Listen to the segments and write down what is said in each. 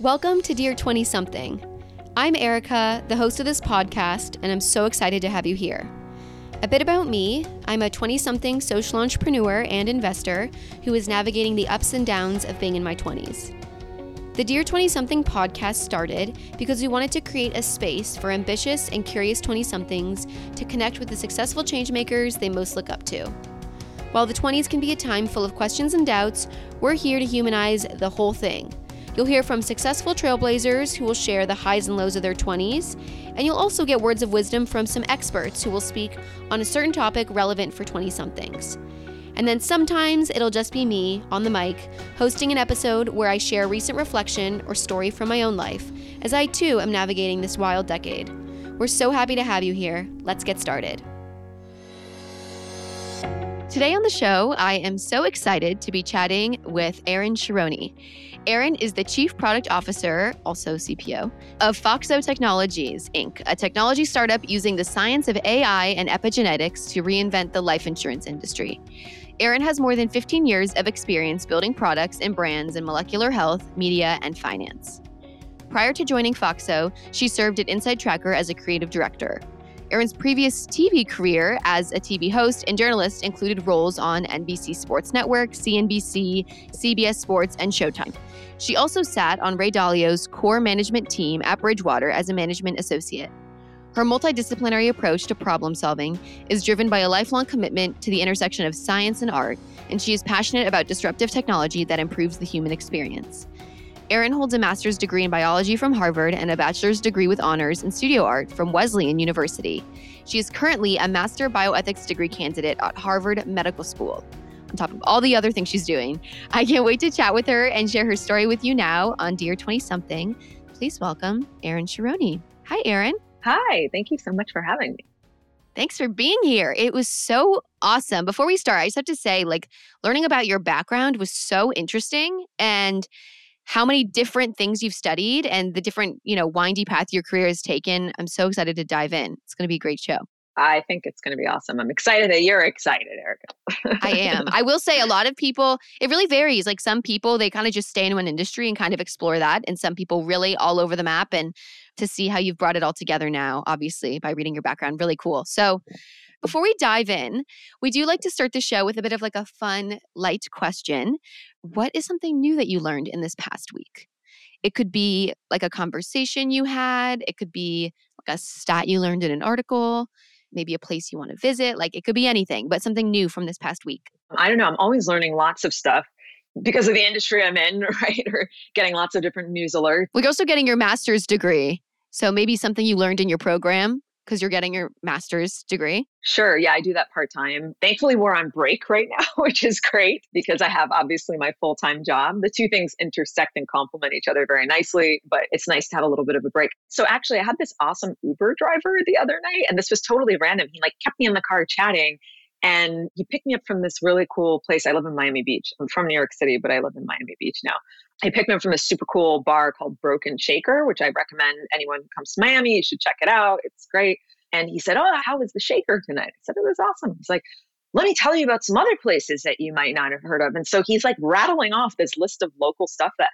Welcome to Dear 20 Something. I'm Erica, the host of this podcast, and I'm so excited to have you here. A bit about me I'm a 20 something social entrepreneur and investor who is navigating the ups and downs of being in my 20s. The Dear 20 something podcast started because we wanted to create a space for ambitious and curious 20 somethings to connect with the successful changemakers they most look up to. While the 20s can be a time full of questions and doubts, we're here to humanize the whole thing You'll hear from successful trailblazers who will share the highs and lows of their 20s, and you'll also get words of wisdom from some experts who will speak on a certain topic relevant for 20 somethings. And then sometimes it'll just be me on the mic hosting an episode where I share a recent reflection or story from my own life, as I too am navigating this wild decade. We're so happy to have you here. Let's get started. Today on the show, I am so excited to be chatting with Erin Sharoni. Erin is the Chief Product Officer, also CPO, of Foxo Technologies, Inc., a technology startup using the science of AI and epigenetics to reinvent the life insurance industry. Erin has more than 15 years of experience building products and brands in molecular health, media, and finance. Prior to joining Foxo, she served at Inside Tracker as a creative director. Erin's previous TV career as a TV host and journalist included roles on NBC Sports Network, CNBC, CBS Sports, and Showtime. She also sat on Ray Dalio's core management team at Bridgewater as a management associate. Her multidisciplinary approach to problem solving is driven by a lifelong commitment to the intersection of science and art, and she is passionate about disruptive technology that improves the human experience. Erin holds a master's degree in biology from Harvard and a bachelor's degree with honors in studio art from Wesleyan University. She is currently a master bioethics degree candidate at Harvard Medical School. On top of all the other things she's doing, I can't wait to chat with her and share her story with you now on Dear 20 Something. Please welcome Erin Sharoni. Hi, Erin. Hi, thank you so much for having me. Thanks for being here. It was so awesome. Before we start, I just have to say, like, learning about your background was so interesting. And how many different things you've studied and the different, you know, windy path your career has taken. I'm so excited to dive in. It's going to be a great show. I think it's going to be awesome. I'm excited that you're excited, Erica. I am. I will say a lot of people, it really varies. Like some people, they kind of just stay in one industry and kind of explore that. And some people really all over the map. And to see how you've brought it all together now, obviously, by reading your background, really cool. So, before we dive in, we do like to start the show with a bit of like a fun, light question. What is something new that you learned in this past week? It could be like a conversation you had, it could be like a stat you learned in an article, maybe a place you want to visit. Like it could be anything, but something new from this past week. I don't know. I'm always learning lots of stuff because of the industry I'm in, right? Or getting lots of different news alerts. We're also getting your master's degree. So maybe something you learned in your program because you're getting your master's degree? Sure. Yeah, I do that part time. Thankfully, we're on break right now, which is great because I have obviously my full time job. The two things intersect and complement each other very nicely, but it's nice to have a little bit of a break. So, actually, I had this awesome Uber driver the other night, and this was totally random. He like kept me in the car chatting. And he picked me up from this really cool place. I live in Miami Beach. I'm from New York City, but I live in Miami Beach now. I picked up from a super cool bar called Broken Shaker, which I recommend anyone who comes to Miami, you should check it out. It's great. And he said, Oh, how was the shaker tonight? I said, It was awesome. He's like, let me tell you about some other places that you might not have heard of. And so he's like rattling off this list of local stuff that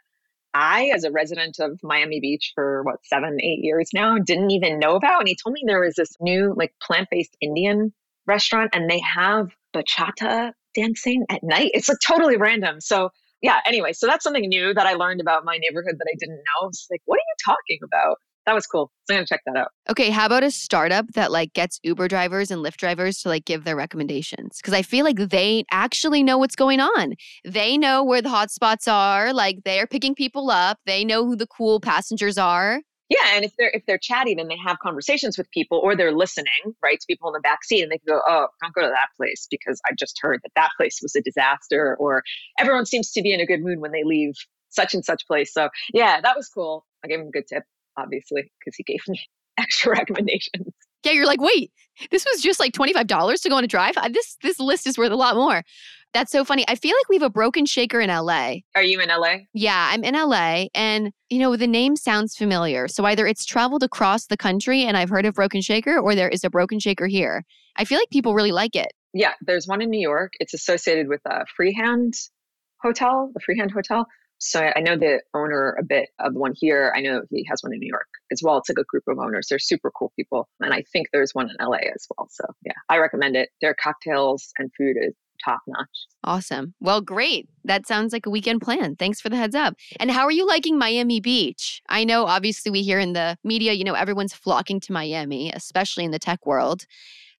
I, as a resident of Miami Beach for what, seven, eight years now, didn't even know about. And he told me there was this new, like, plant based Indian restaurant and they have bachata dancing at night. It's like totally random. So yeah, anyway, so that's something new that I learned about my neighborhood that I didn't know. It's like, what are you talking about? That was cool. So I'm gonna check that out. Okay, how about a startup that like gets Uber drivers and Lyft drivers to like give their recommendations? Because I feel like they actually know what's going on. They know where the hotspots are. Like they are picking people up. They know who the cool passengers are. Yeah, and if they're if they're chatty, then they have conversations with people, or they're listening, right, to people in the back seat, and they can go, "Oh, don't go to that place because I just heard that that place was a disaster," or everyone seems to be in a good mood when they leave such and such place. So yeah, that was cool. I gave him a good tip, obviously, because he gave me extra recommendations. Yeah, you're like, wait, this was just like twenty five dollars to go on a drive. This this list is worth a lot more. That's so funny. I feel like we have a broken shaker in LA. Are you in LA? Yeah, I'm in LA. And, you know, the name sounds familiar. So either it's traveled across the country and I've heard of Broken Shaker, or there is a Broken Shaker here. I feel like people really like it. Yeah, there's one in New York. It's associated with a Freehand Hotel, the Freehand Hotel. So I know the owner a bit of the one here. I know he has one in New York as well. It's like a group of owners. They're super cool people. And I think there's one in LA as well. So yeah, I recommend it. Their cocktails and food is top notch. Awesome. Well, great. That sounds like a weekend plan. Thanks for the heads up. And how are you liking Miami Beach? I know obviously we hear in the media, you know, everyone's flocking to Miami, especially in the tech world.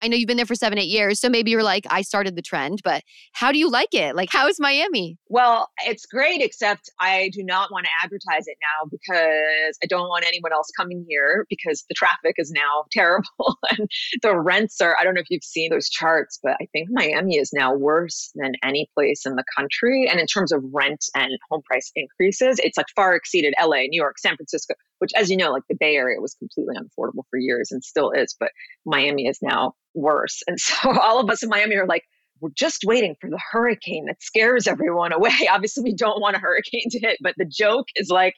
I know you've been there for seven, eight years. So maybe you're like, I started the trend, but how do you like it? Like, how is Miami? Well, it's great, except I do not want to advertise it now because I don't want anyone else coming here because the traffic is now terrible and the rents are, I don't know if you've seen those charts, but I think Miami is now worse than any place in the country. And in terms of rent and home price increases, it's like far exceeded LA, New York, San Francisco, which, as you know, like the Bay Area was completely unaffordable for years and still is, but Miami is now worse. And so all of us in Miami are like, we're just waiting for the hurricane that scares everyone away. Obviously, we don't want a hurricane to hit, but the joke is like,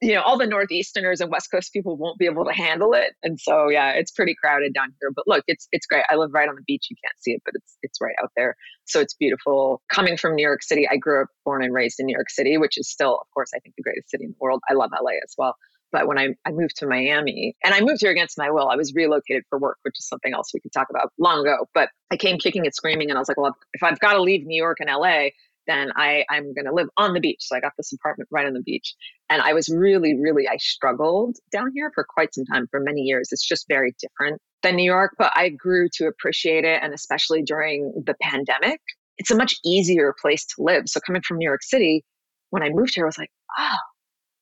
you know, all the Northeasterners and West Coast people won't be able to handle it. And so, yeah, it's pretty crowded down here. But look, it's it's great. I live right on the beach. You can't see it, but it's it's right out there. So it's beautiful. Coming from New York City, I grew up born and raised in New York City, which is still, of course, I think the greatest city in the world. I love LA as well. But when I, I moved to Miami, and I moved here against my will, I was relocated for work, which is something else we could talk about long ago. But I came kicking and screaming, and I was like, well, if I've got to leave New York and LA, then I, I'm going to live on the beach. So I got this apartment right on the beach. And I was really, really, I struggled down here for quite some time, for many years. It's just very different than New York, but I grew to appreciate it. And especially during the pandemic, it's a much easier place to live. So coming from New York City, when I moved here, I was like, oh,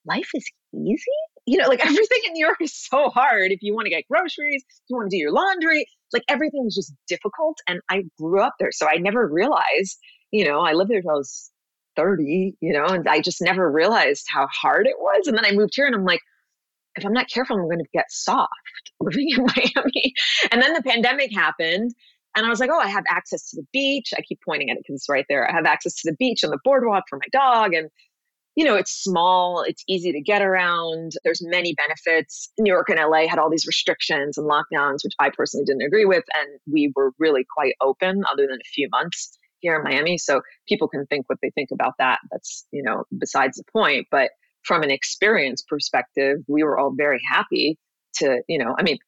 life is easy you know, like everything in New York is so hard. If you want to get groceries, you want to do your laundry, like everything is just difficult. And I grew up there. So I never realized, you know, I lived there till I was 30, you know, and I just never realized how hard it was. And then I moved here and I'm like, if I'm not careful, I'm going to get soft living in Miami. And then the pandemic happened. And I was like, oh, I have access to the beach. I keep pointing at it because it's right there. I have access to the beach and the boardwalk for my dog. And you know, it's small, it's easy to get around. There's many benefits. New York and LA had all these restrictions and lockdowns, which I personally didn't agree with. And we were really quite open, other than a few months here in Miami. So people can think what they think about that. That's, you know, besides the point. But from an experience perspective, we were all very happy to, you know, I mean,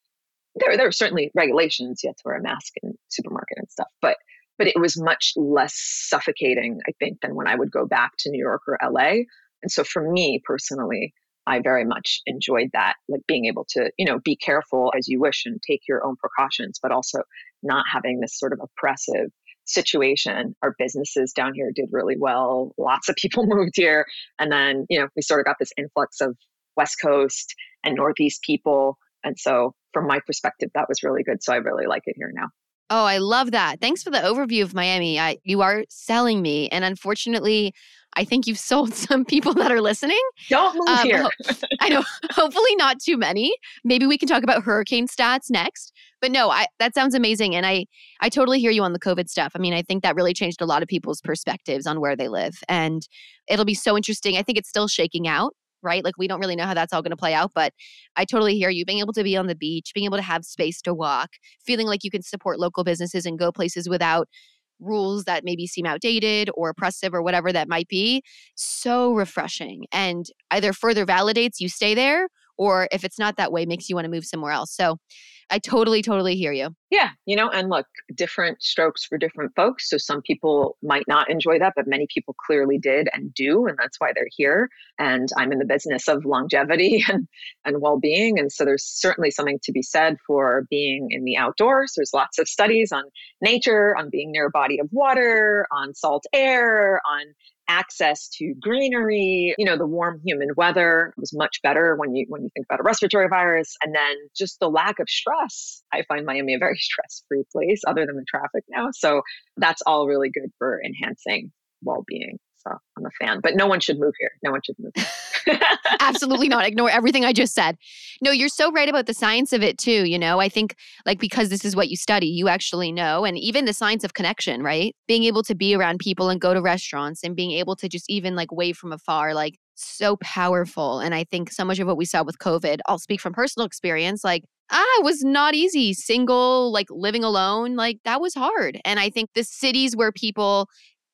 there, there are certainly regulations. Have to wear a mask in supermarket and stuff. But but it was much less suffocating, I think, than when I would go back to New York or LA. And so for me personally, I very much enjoyed that, like being able to, you know, be careful as you wish and take your own precautions, but also not having this sort of oppressive situation. Our businesses down here did really well. Lots of people moved here. And then, you know, we sort of got this influx of West Coast and Northeast people. And so, from my perspective, that was really good. So, I really like it here now. Oh, I love that. Thanks for the overview of Miami. I, you are selling me. And unfortunately, I think you've sold some people that are listening. Don't move um, here. I know. Hopefully, not too many. Maybe we can talk about hurricane stats next. But no, I, that sounds amazing, and I I totally hear you on the COVID stuff. I mean, I think that really changed a lot of people's perspectives on where they live, and it'll be so interesting. I think it's still shaking out right? Like we don't really know how that's all going to play out, but I totally hear you. Being able to be on the beach, being able to have space to walk, feeling like you can support local businesses and go places without rules that maybe seem outdated or oppressive or whatever that might be, so refreshing and either further validates you stay there or if it's not that way makes you want to move somewhere else. So I totally, totally hear you. Yeah. You know, and look, different strokes for different folks. So some people might not enjoy that, but many people clearly did and do. And that's why they're here. And I'm in the business of longevity and, and well being. And so there's certainly something to be said for being in the outdoors. There's lots of studies on nature, on being near a body of water, on salt air, on access to greenery you know the warm humid weather was much better when you when you think about a respiratory virus. And then just the lack of stress i find miami a very stress free place other than the traffic now. So that's all really good for enhancing well-being so I'm a fan, but no one should move here. No one should move. Absolutely not. Ignore everything I just said. No, you're so right about the science of it too. You know, I think like because this is what you study, you actually know, and even the science of connection, right? Being able to be around people and go to restaurants and being able to just even like wave from afar, like so powerful. And I think so much of what we saw with COVID, I'll speak from personal experience, like ah, it was not easy. Single, like living alone, like that was hard. And I think the cities where people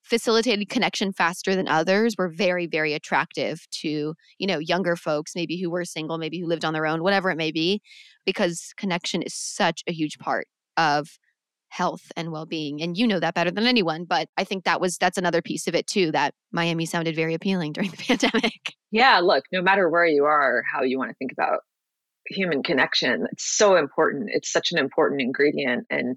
facilitated connection faster than others were very very attractive to you know younger folks maybe who were single maybe who lived on their own whatever it may be because connection is such a huge part of health and well-being and you know that better than anyone but i think that was that's another piece of it too that miami sounded very appealing during the pandemic. Yeah look no matter where you are how you want to think about human connection it's so important it's such an important ingredient and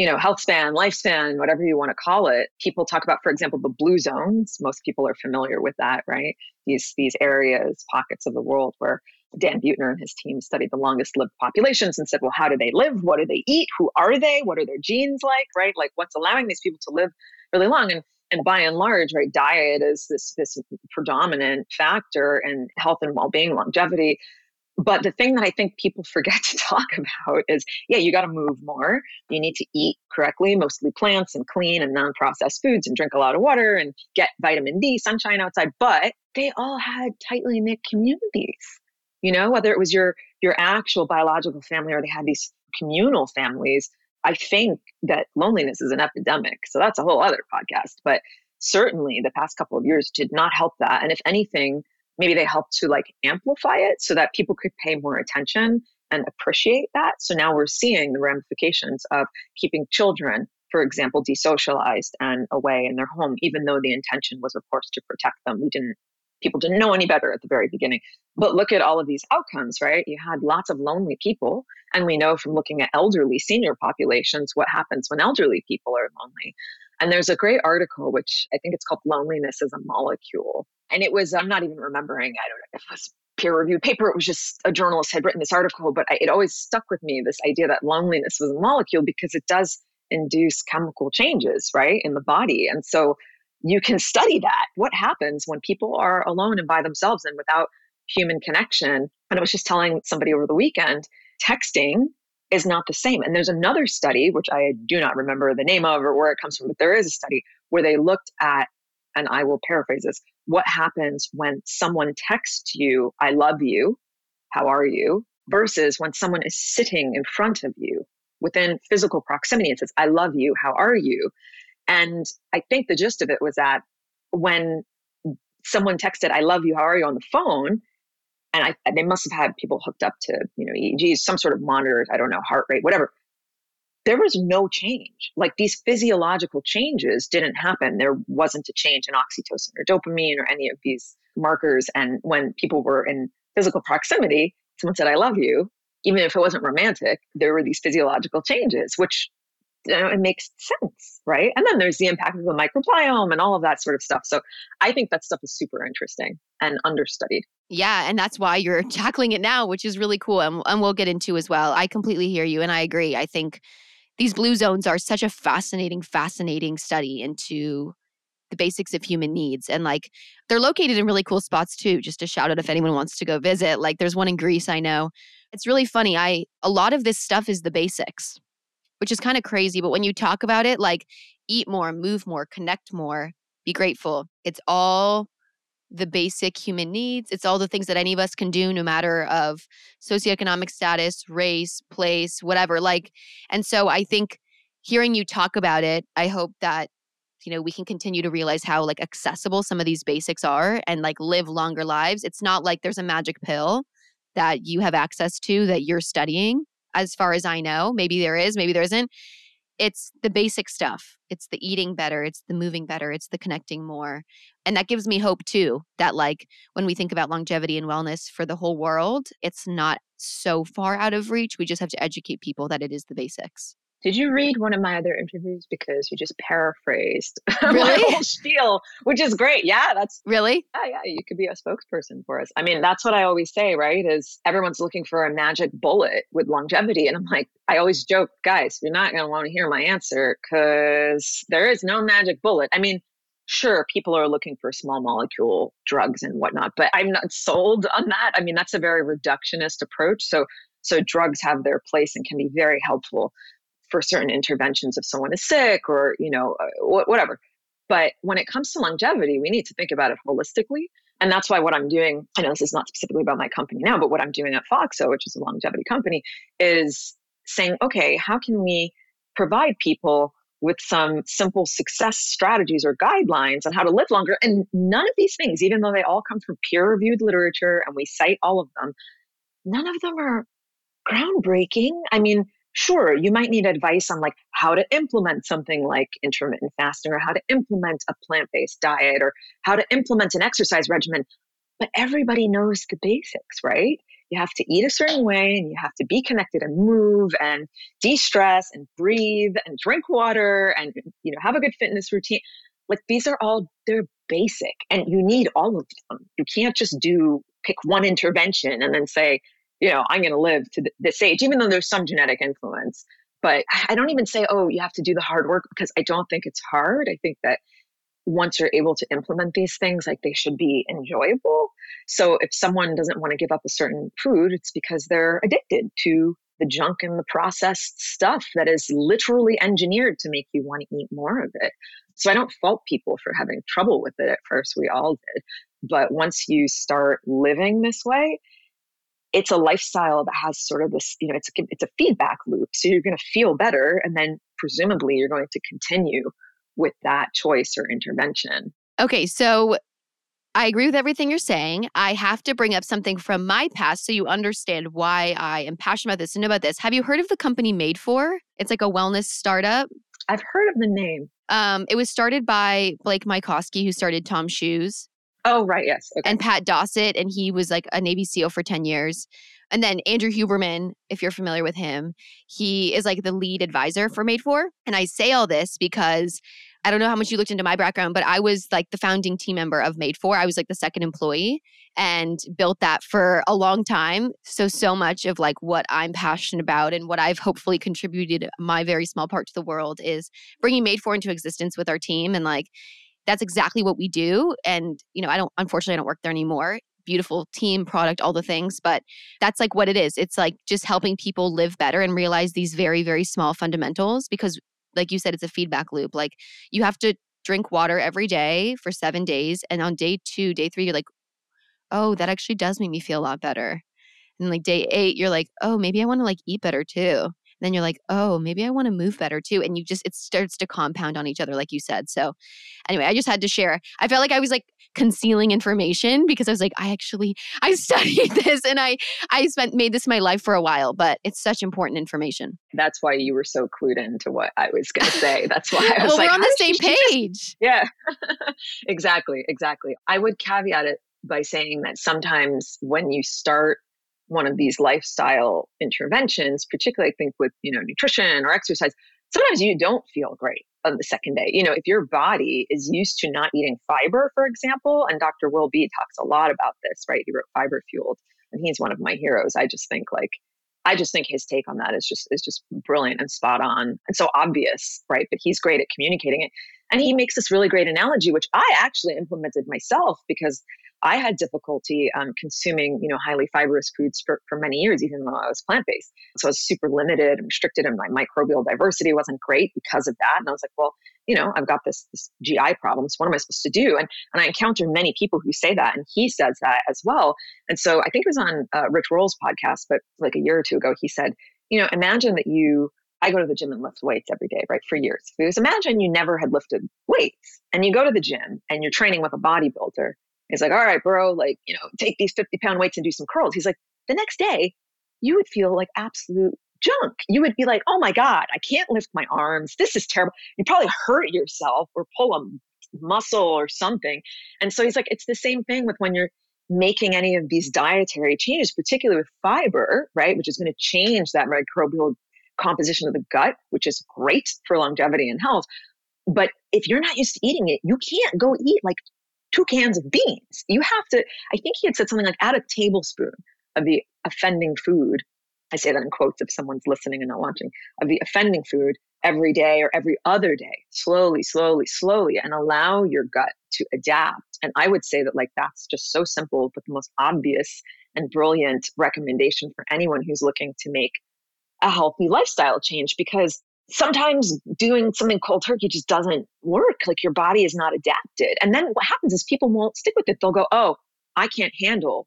you know, health span, lifespan, whatever you want to call it. People talk about, for example, the blue zones. Most people are familiar with that, right? These these areas, pockets of the world where Dan Buettner and his team studied the longest lived populations and said, well, how do they live? What do they eat? Who are they? What are their genes like? Right? Like what's allowing these people to live really long? And and by and large, right, diet is this this predominant factor in health and well-being, longevity. But the thing that I think people forget to talk about is yeah, you got to move more. You need to eat correctly, mostly plants and clean and non processed foods, and drink a lot of water and get vitamin D, sunshine outside. But they all had tightly knit communities, you know, whether it was your, your actual biological family or they had these communal families. I think that loneliness is an epidemic. So that's a whole other podcast. But certainly the past couple of years did not help that. And if anything, maybe they help to like amplify it so that people could pay more attention and appreciate that. So now we're seeing the ramifications of keeping children, for example, desocialized and away in their home, even though the intention was, of course, to protect them. We didn't, people didn't know any better at the very beginning. But look at all of these outcomes, right? You had lots of lonely people. And we know from looking at elderly senior populations what happens when elderly people are lonely. And there's a great article, which I think it's called Loneliness as a Molecule. And it was, I'm not even remembering, I don't know if it was peer reviewed paper, it was just a journalist had written this article, but I, it always stuck with me this idea that loneliness was a molecule because it does induce chemical changes, right, in the body. And so you can study that. What happens when people are alone and by themselves and without human connection? And I was just telling somebody over the weekend, texting is not the same. And there's another study, which I do not remember the name of or where it comes from, but there is a study where they looked at, and I will paraphrase this, what happens when someone texts you, I love you, how are you, versus when someone is sitting in front of you within physical proximity and says, I love you, how are you? And I think the gist of it was that when someone texted, I love you, how are you? on the phone, and I, they must have had people hooked up to you know EEGs, some sort of monitors, I don't know, heart rate, whatever. There was no change. Like these physiological changes didn't happen. There wasn't a change in oxytocin or dopamine or any of these markers. And when people were in physical proximity, someone said, "I love you," even if it wasn't romantic. There were these physiological changes, which you know, it makes sense, right? And then there's the impact of the microbiome and all of that sort of stuff. So I think that stuff is super interesting and understudied. Yeah, and that's why you're tackling it now, which is really cool. And, and we'll get into as well. I completely hear you and I agree. I think these blue zones are such a fascinating, fascinating study into the basics of human needs. And like they're located in really cool spots too, just to shout out if anyone wants to go visit. Like there's one in Greece, I know. It's really funny. I a lot of this stuff is the basics which is kind of crazy. But when you talk about it, like eat more, move more, connect more, be grateful. It's all the basic human needs. It's all the things that any of us can do, no matter of socioeconomic status, race, place, whatever. Like, and so I think hearing you talk about it, I hope that you know we can continue to realize how like accessible some of these basics are and like live longer lives. It's not like there's a magic pill that you have access to that you're studying as far as I know. Maybe there is, maybe there isn't. It's the basic stuff. It's the eating better, it's the moving better, it's the connecting more. And that gives me hope too that, like, when we think about longevity and wellness for the whole world, it's not so far out of reach. We just have to educate people that it is the basics. Did you read one of my other interviews? Because you just paraphrased really? my whole spiel, which is great. Yeah, that's really. Yeah, yeah. You could be a spokesperson for us. I mean, that's what I always say, right? Is everyone's looking for a magic bullet with longevity, and I'm like, I always joke, guys, you're not going to want to hear my answer because there is no magic bullet. I mean, sure, people are looking for small molecule drugs and whatnot, but I'm not sold on that. I mean, that's a very reductionist approach. So so drugs have their place and can be very helpful for certain interventions if someone is sick or you know uh, whatever but when it comes to longevity we need to think about it holistically and that's why what i'm doing i know this is not specifically about my company now but what i'm doing at foxo which is a longevity company is saying okay how can we provide people with some simple success strategies or guidelines on how to live longer. And none of these things, even though they all come from peer reviewed literature and we cite all of them, none of them are groundbreaking. I mean, sure, you might need advice on like how to implement something like intermittent fasting or how to implement a plant based diet or how to implement an exercise regimen. But everybody knows the basics, right? You have to eat a certain way and you have to be connected and move and de-stress and breathe and drink water and you know have a good fitness routine. Like these are all they're basic and you need all of them. You can't just do pick one intervention and then say, you know, I'm going to live to this age, even though there's some genetic influence. But I don't even say, oh, you have to do the hard work because I don't think it's hard. I think that once you're able to implement these things, like they should be enjoyable. So if someone doesn't want to give up a certain food, it's because they're addicted to the junk and the processed stuff that is literally engineered to make you want to eat more of it. So I don't fault people for having trouble with it at first. We all did. But once you start living this way, it's a lifestyle that has sort of this, you know, it's a, it's a feedback loop. So you're going to feel better, and then presumably you're going to continue with that choice or intervention. Okay, so I agree with everything you're saying. I have to bring up something from my past so you understand why I am passionate about this and know about this. Have you heard of the company Made For? It's like a wellness startup. I've heard of the name. Um, it was started by Blake Mycoskie, who started Tom Shoes. Oh, right. Yes. Okay. And Pat Dossett, and he was like a Navy SEAL for 10 years. And then Andrew Huberman, if you're familiar with him, he is like the lead advisor for Made For. And I say all this because I don't know how much you looked into my background, but I was like the founding team member of Made For. I was like the second employee and built that for a long time. So, so much of like what I'm passionate about and what I've hopefully contributed my very small part to the world is bringing Made For into existence with our team. And like, that's exactly what we do. And, you know, I don't, unfortunately, I don't work there anymore. Beautiful team, product, all the things, but that's like what it is. It's like just helping people live better and realize these very, very small fundamentals because, like you said, it's a feedback loop. Like you have to drink water every day for seven days. And on day two, day three, you're like, oh, that actually does make me feel a lot better. And like day eight, you're like, oh, maybe I want to like eat better too then you're like, oh, maybe I want to move better too. And you just, it starts to compound on each other, like you said. So, anyway, I just had to share. I felt like I was like concealing information because I was like, I actually, I studied this and I, I spent, made this my life for a while, but it's such important information. That's why you were so clued into what I was going to say. That's why I was well, like, we're on the oh, same page. Yeah, exactly. Exactly. I would caveat it by saying that sometimes when you start one of these lifestyle interventions, particularly I think with, you know, nutrition or exercise, sometimes you don't feel great on the second day. You know, if your body is used to not eating fiber, for example, and Dr. Will B talks a lot about this, right? He wrote Fiber Fueled, and he's one of my heroes. I just think like I just think his take on that is just is just brilliant and spot on and so obvious, right? But he's great at communicating it. And he makes this really great analogy, which I actually implemented myself because I had difficulty um, consuming, you know, highly fibrous foods for, for many years, even though I was plant based. So I was super limited and restricted, and my microbial diversity wasn't great because of that. And I was like, well, you know, I've got this, this GI problem. So what am I supposed to do? And and I encounter many people who say that, and he says that as well. And so I think it was on uh, Rich Roll's podcast, but like a year or two ago, he said, you know, imagine that you I go to the gym and lift weights every day, right? For years. Because imagine you never had lifted weights and you go to the gym and you're training with a bodybuilder He's like, all right, bro, like, you know, take these 50 pound weights and do some curls. He's like, the next day, you would feel like absolute junk. You would be like, oh my God, I can't lift my arms. This is terrible. You probably hurt yourself or pull a muscle or something. And so he's like, it's the same thing with when you're making any of these dietary changes, particularly with fiber, right, which is going to change that microbial composition of the gut, which is great for longevity and health. But if you're not used to eating it, you can't go eat like two cans of beans. You have to, I think he had said something like add a tablespoon of the offending food. I say that in quotes if someone's listening and not watching, of the offending food every day or every other day, slowly, slowly, slowly, and allow your gut to adapt. And I would say that, like, that's just so simple, but the most obvious and brilliant recommendation for anyone who's looking to make a healthy lifestyle change because sometimes doing something cold turkey just doesn't work. Like your body is not adapted. And then what happens is people won't stick with it. They'll go, oh, I can't handle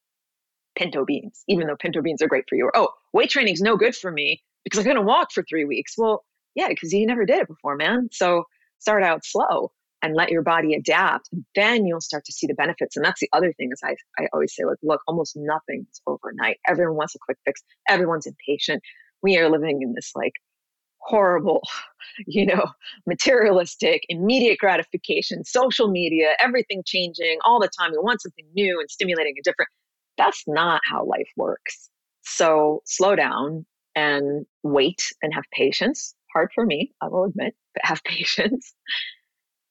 pinto beans, even though pinto beans are great for you. Or, oh, weight training is no good for me because I'm going to walk for three weeks. Well, Yeah, because you never did it before, man. So start out slow and let your body adapt. Then you'll start to see the benefits. And that's the other thing is I, I always say, like, look, almost nothing is overnight. Everyone wants a quick fix. Everyone's impatient. We are living in this like horrible, you know, materialistic, immediate gratification, social media, everything changing all the time. We want something new and stimulating and different. That's not how life works. So slow down and wait and have patience. Hard for me, I will admit, but have patience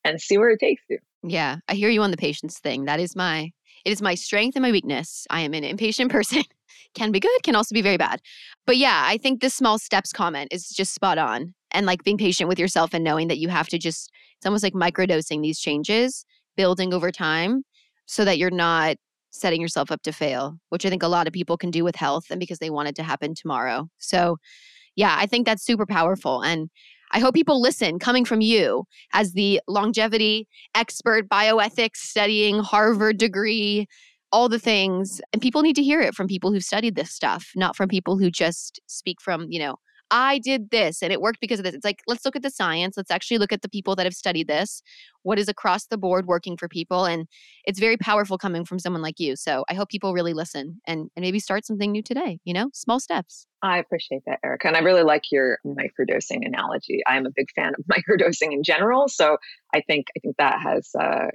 and see where it takes you. Yeah, I hear you on the patience thing. That is my it is my strength and my weakness. I am an impatient person. Can be good, can also be very bad. But yeah, I think this small steps comment is just spot on. And like being patient with yourself and knowing that you have to just it's almost like microdosing these changes, building over time so that you're not setting yourself up to fail, which I think a lot of people can do with health and because they want it to happen tomorrow. So, yeah, I think that's super powerful. And I hope people listen coming from you as the longevity expert, bioethics studying, Harvard degree, all the things. And people need to hear it from people who've studied this stuff, not from people who just speak from, you know, I did this and it worked because of this. It's like, let's look at the science. Let's actually look at the people that have studied this, what is across the board working for people. And it's very powerful coming from someone like you. So I hope people really listen and, and maybe start something new today, you know, small steps. I appreciate that, Erica. And I really like your microdosing analogy. I'm a big fan of microdosing in general. So I think I think that has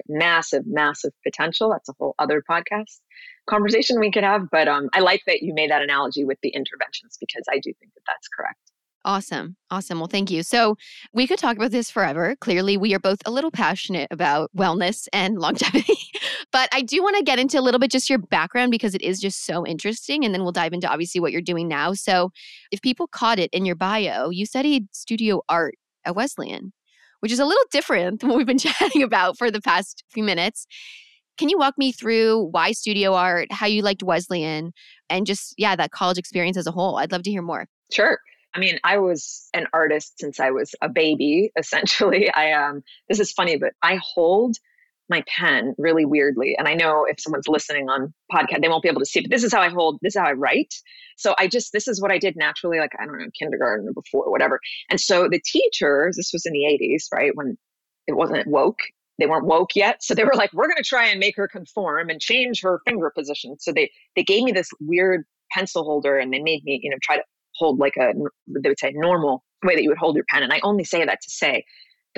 massive, massive potential. That's a whole other podcast conversation we could have. But um, I like that you made that analogy with the interventions because I do think that that's correct. Awesome. Awesome. Well, thank you. So, we could talk about this forever. Clearly, we are both a little passionate about wellness and longevity. but I do want to get into a little bit just your background because it is just so interesting. And then we'll dive into obviously what you're doing now. So, if people caught it in your bio, you studied studio art at Wesleyan, which is a little different than what we've been chatting about for the past few minutes. Can you walk me through why studio art, how you liked Wesleyan, and just, yeah, that college experience as a whole? I'd love to hear more. Sure. I mean, I was an artist since I was a baby, essentially. I um this is funny, but I hold my pen really weirdly. And I know if someone's listening on podcast, they won't be able to see, but this is how I hold, this is how I write. So I just, this is what I did naturally, like, I don't know, kindergarten or before, whatever. And so the teachers, this was in the 80s, right? When it wasn't woke, they weren't woke yet. So they were like, we're going to try and make her conform and change her finger position. So they, they gave me this weird pencil holder and they made me, you know, try to hold like a they would say normal way that you would hold your pen and i only say that to say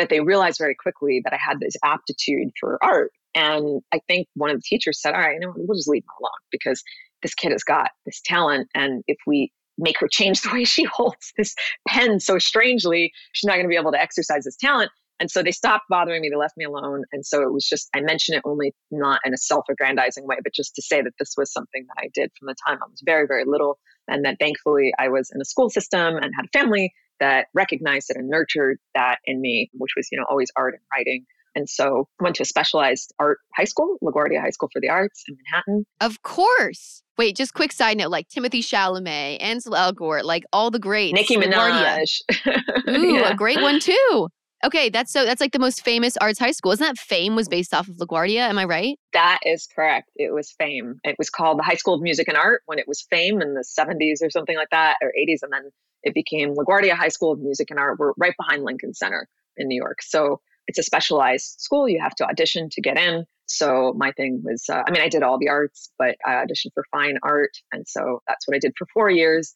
that they realized very quickly that i had this aptitude for art and i think one of the teachers said all right you know we'll just leave her alone because this kid has got this talent and if we make her change the way she holds this pen so strangely she's not going to be able to exercise this talent and so they stopped bothering me. They left me alone. And so it was just, I mention it only not in a self aggrandizing way, but just to say that this was something that I did from the time I was very, very little. And that thankfully I was in a school system and had a family that recognized it and nurtured that in me, which was, you know, always art and writing. And so I went to a specialized art high school, LaGuardia High School for the Arts in Manhattan. Of course. Wait, just quick side note, like Timothée Chalamet, Ansel Elgort, like all the greats. Nicki Minaj. Ooh, yeah. a great one too. Okay, that's so that's like the most famous arts high school. Isn't that Fame was based off of LaGuardia? Am I right? That is correct. It was Fame. It was called the High School of Music and Art when it was Fame in the 70s or something like that, or 80s. And then it became LaGuardia High School of Music and Art. We're right behind Lincoln Center in New York. So it's a specialized school. You have to audition to get in. So my thing was, uh, I mean, I did all the arts, but I auditioned for fine art. And so that's what I did for four years.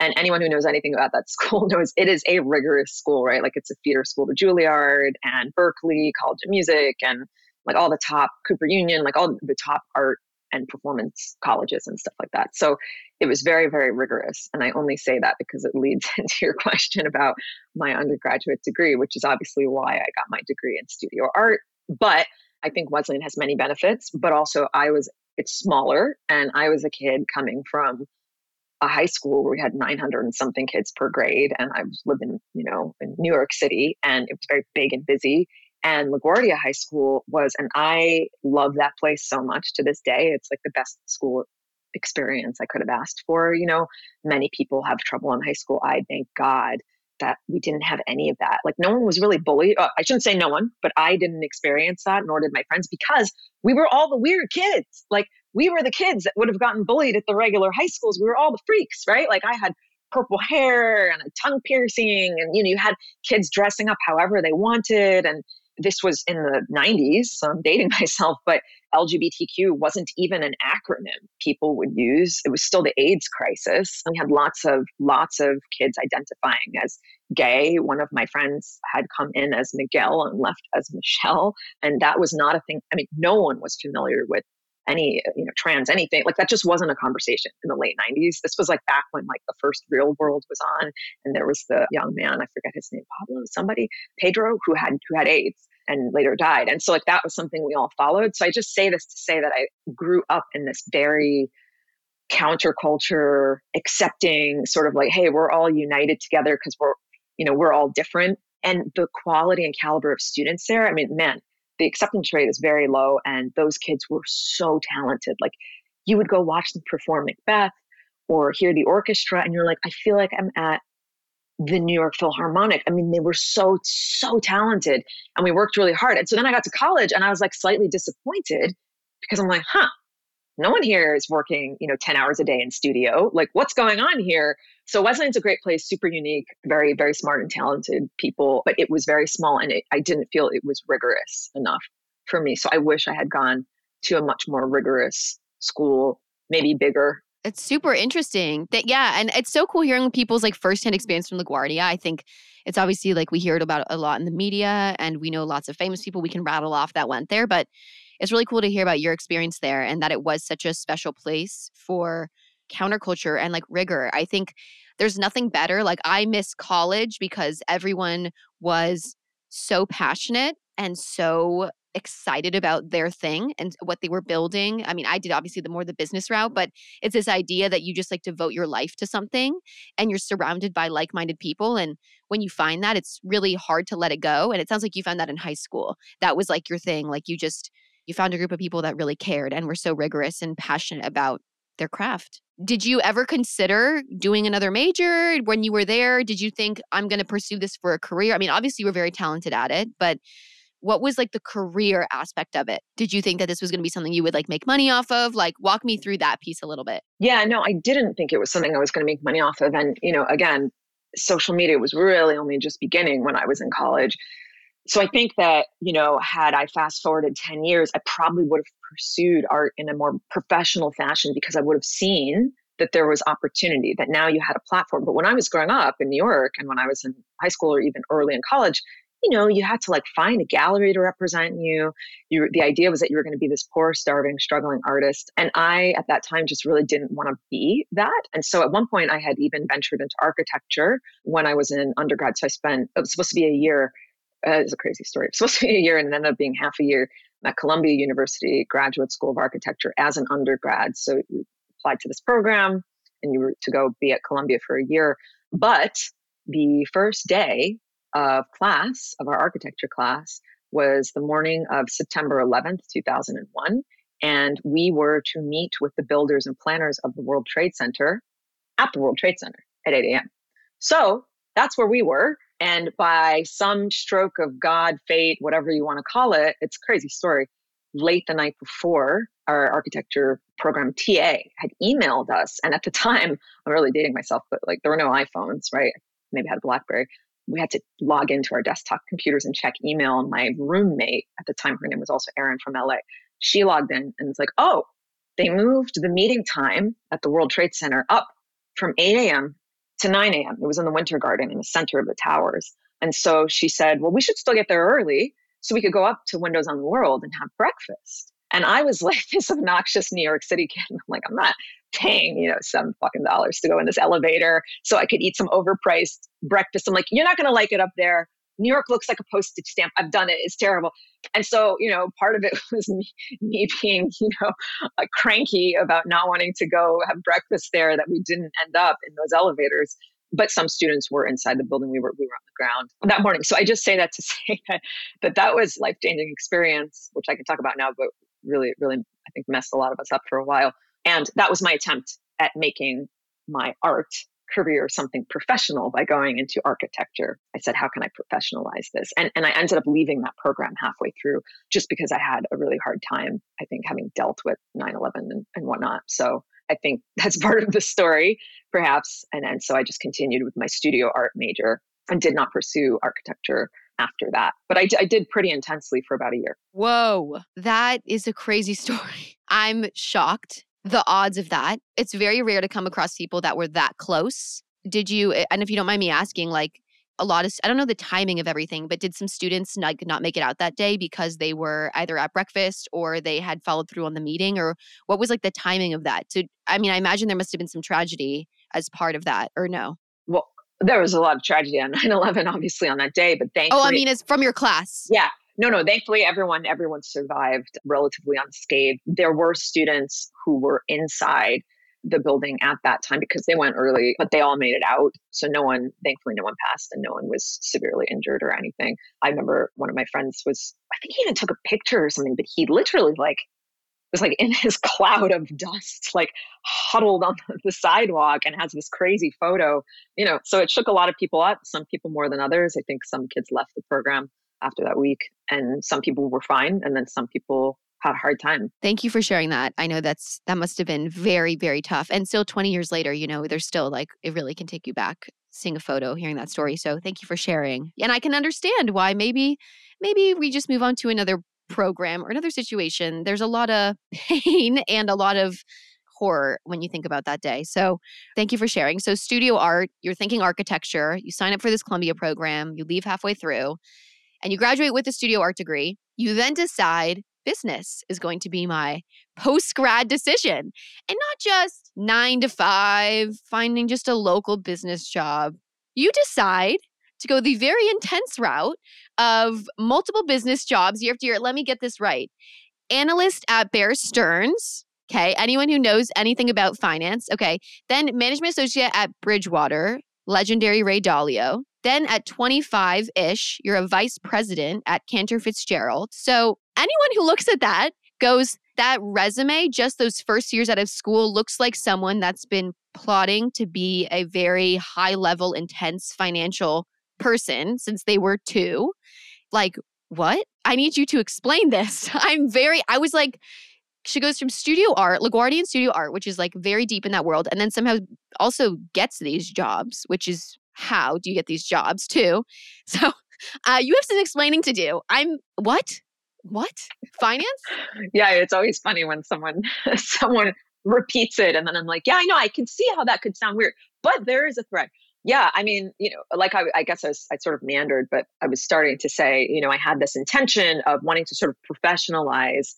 And anyone who knows anything about that school knows it is a rigorous school, right? Like it's a theater school to Juilliard and Berklee College of Music and like all the top Cooper Union, like all the top art and performance colleges and stuff like that. So it was very, very rigorous. And I only say that because it leads into your question about my undergraduate degree, which is obviously why I got my degree in studio art. But I think Wesleyan has many benefits, but also I was, it's smaller and I was a kid coming from a high school where we had 900 and something kids per grade and i was living you know in new york city and it was very big and busy and laguardia high school was and i love that place so much to this day it's like the best school experience i could have asked for you know many people have trouble in high school i thank god that we didn't have any of that like no one was really bullied oh, i shouldn't say no one but i didn't experience that nor did my friends because we were all the weird kids like we were the kids that would have gotten bullied at the regular high schools. We were all the freaks, right? Like I had purple hair and a tongue piercing and you know you had kids dressing up however they wanted and this was in the 90s so i'm dating myself but lgbtq wasn't even an acronym people would use. It was still the aids crisis. We had lots of lots of kids identifying as gay. One of my friends had come in as miguel and left as michelle and that was not a thing i mean no one was familiar with any you know trans anything like that just wasn't a conversation in the late 90s this was like back when like the first real world was on and there was the young man i forget his name pablo somebody pedro who had who had aids and later died. And so like that was something we all followed. So i just say this to say that i grew up in this very counterculture accepting sort of like hey we're all united together because we're you know we're all different. And the quality and caliber of students there i mean man the acceptance rate is very low and those kids were so talented like you would go watch them perform macbeth or hear the orchestra and you're like i feel like i'm at the new york philharmonic i mean they were so so talented and we worked really hard and so then i got to college and i was like slightly disappointed because i'm like huh no one here is working, you know, 10 hours a day in studio. Like, what's going on here? So Wesleyan's a great place, super unique, very, very smart and talented people, but it was very small and it, I didn't feel it was rigorous enough for me. So I wish I had gone to a much more rigorous school, maybe bigger. It's super interesting. That yeah, and it's so cool hearing people's like firsthand experience from LaGuardia. I think it's obviously like we hear it about a lot in the media and we know lots of famous people we can rattle off that went there, but it's really cool to hear about your experience there and that it was such a special place for counterculture and like rigor. I think there's nothing better. Like I miss college because everyone was so passionate and so excited about their thing and what they were building. I mean, I did obviously the more the business route, but it's this idea that you just like devote your life to something and you're surrounded by like-minded people and when you find that it's really hard to let it go and it sounds like you found that in high school. That was like your thing, like you just you found a group of people that really cared and were so rigorous and passionate about their craft. Did you ever consider doing another major when you were there? Did you think I'm going to pursue this for a career? I mean, obviously you were very talented at it, but what was like the career aspect of it? Did you think that this was going to be something you would like make money off of? Like walk me through that piece a little bit. Yeah, no, I didn't think it was something I was going to make money off of and, you know, again, social media was really only just beginning when I was in college so I think that, you know, had I fast forwarded 10 years, I probably would have pursued art in a more professional fashion because I would have seen that there was opportunity, that now you had a platform. But when I was growing up in New York and when I was in high school or even early in college, you know, you had to like find a gallery to represent you. You the idea was that you were going to be this poor, starving, struggling artist. And I at that time just really didn't want to be that. And so at one point I had even ventured into architecture when I was in undergrad. So I spent it was supposed to be a year uh, it's a crazy story. It's supposed to be a year and it ended up being half a year at Columbia University Graduate School of Architecture as an undergrad. So you applied to this program and you were to go be at Columbia for a year. But the first day of class, of our architecture class, was the morning of September 11th, 2001. And we were to meet with the builders and planners of the World Trade Center at the World Trade Center at 8 a.m. So that's where we were. And by some stroke of God, fate, whatever you want to call it, it's crazy story. Late the night before, our architecture program TA had emailed us. And at the time, I'm really dating myself, but like there were no iPhones, right? Maybe had a Blackberry. We had to log into our desktop computers and check email. My roommate at the time, her name was also Erin from LA. She logged in and was like, oh, they moved the meeting time at the World Trade Center up from 8 a.m to 9 a.m. It was in the Winter Garden in the center of the towers. And so she said, Well, we should still get there early so we could go up to Windows on the World and have breakfast. And I was like this obnoxious New York City kid. I'm like, I'm not paying, you know, some fucking dollars to go in this elevator so I could eat some overpriced breakfast. I'm like, you're not to like it up there. New York looks like a postage stamp. I've done it. It's terrible. And so, you know, part of it was me, me being, you know, uh, cranky about not wanting to go have breakfast there that we didn't end up in those elevators. But some students were inside the building. We were we were on the ground that morning. So I just say that to say that that, that was life changing experience, which I can talk about now, but really, really, I think messed a lot of us up for a while. And that was my attempt at making my art career or something professional by going into architecture. I said, how can I professionalize this? And, and I ended up leaving that program halfway through just because I had a really hard time, I think, having dealt with 9 11 and, and whatnot. So I think that's part of the story, perhaps. And, and so I just continued with my studio art major and did not pursue architecture after that. But I, I did pretty intensely for about a year. Whoa, that is a crazy story. I'm shocked. The odds of that. It's very rare to come across people that were that close. Did you, and if you don't mind me asking, like, a lot of I don't know the timing of everything, but did some students not, not make it out that day because they were either at breakfast or they had followed through on the meeting or what was like the timing of that? So I mean, I imagine there must have been some tragedy as part of that or no? Well, there was a lot of tragedy on 9/11 obviously on that day, but thankfully Oh, I mean, it's from your class. Yeah. No, no, thankfully everyone everyone survived relatively unscathed. There were students who were inside the building at that time because they went early, but they all made it out. So no one, thankfully, no one passed and no one was severely injured or anything. I remember one of my friends was, I think he even took a picture or something, but he literally like was like in his cloud of dust, like huddled on the sidewalk and has this crazy photo, you know. So it shook a lot of people up, some people more than others. I think some kids left the program after that week and some people were fine and then some people had a hard time. Thank you for sharing that. I know that's that must have been very very tough. And still 20 years later, you know, there's still like it really can take you back seeing a photo, hearing that story. So thank you for sharing. And I can understand why maybe maybe we just move on to another program or another situation. There's a lot of pain and a lot of horror when you think about that day. So, thank you for sharing. So, studio art, you're thinking architecture, you sign up for this Columbia program, you leave halfway through, and you graduate with a studio art degree. You then decide business is going to be my post grad decision and not just nine to five, finding just a local business job. You decide to go the very intense route of multiple business jobs year after year. Let me get this right. Analyst at Bear Stearns. Okay. Anyone who knows anything about finance. Okay. Then management associate at Bridgewater, legendary Ray Dalio. Then at 25 ish, you're a vice president at Cantor Fitzgerald. So anyone who looks at that goes, that resume, just those first years out of school, looks like someone that's been plotting to be a very high level, intense financial person since they were two. Like, what? I need you to explain this. I'm very, I was like, she goes from studio art, LaGuardian studio art, which is like very deep in that world, and then somehow also gets these jobs, which is how do you get these jobs too? So uh, you have some explaining to do. I'm what? What? Finance? yeah, it's always funny when someone someone repeats it and then I'm like, yeah, I know, I can see how that could sound weird, but there is a thread. Yeah, I mean, you know, like I, I guess I, was, I sort of meandered, but I was starting to say, you know, I had this intention of wanting to sort of professionalize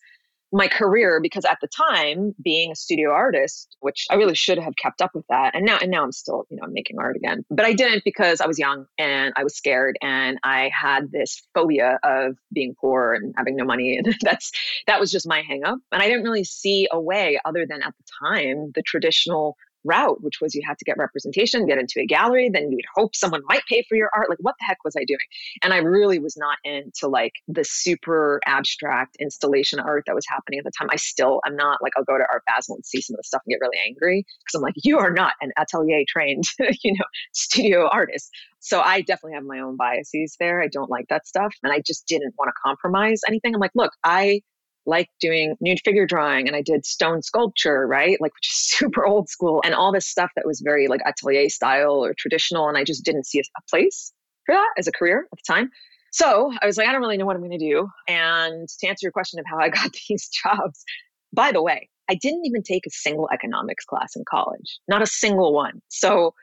my career because at the time being a studio artist which i really should have kept up with that and now and now i'm still you know I'm making art again. But i didn't because i was young and i was scared and i had this phobia of being poor and having no money and that's that was just my hang up and i didn't really see a way other than at the time the traditional route, which was you had to get representation, get into a gallery, then you would hope someone might pay for your art. Like, what the heck was I doing? And I really was not into like the super abstract installation art that was happening at the time. I still am not like, I'll go to Art Basel and see some of the stuff and get really angry because I'm like, you are not an atelier trained, you know, studio artist. So I definitely have my own biases there. I don't like that stuff. And I just didn't want to compromise anything. I'm like, look, I like doing nude figure drawing and I did stone sculpture, right? Like, which is super old school and all this stuff that was very like atelier style or traditional. And I just didn't see a, place for that as a career at the time. So I was like, I don't really know what I'm going to do. And to answer your question of how I got these jobs, by the way, I didn't even take a single economics class in college, not a single one. So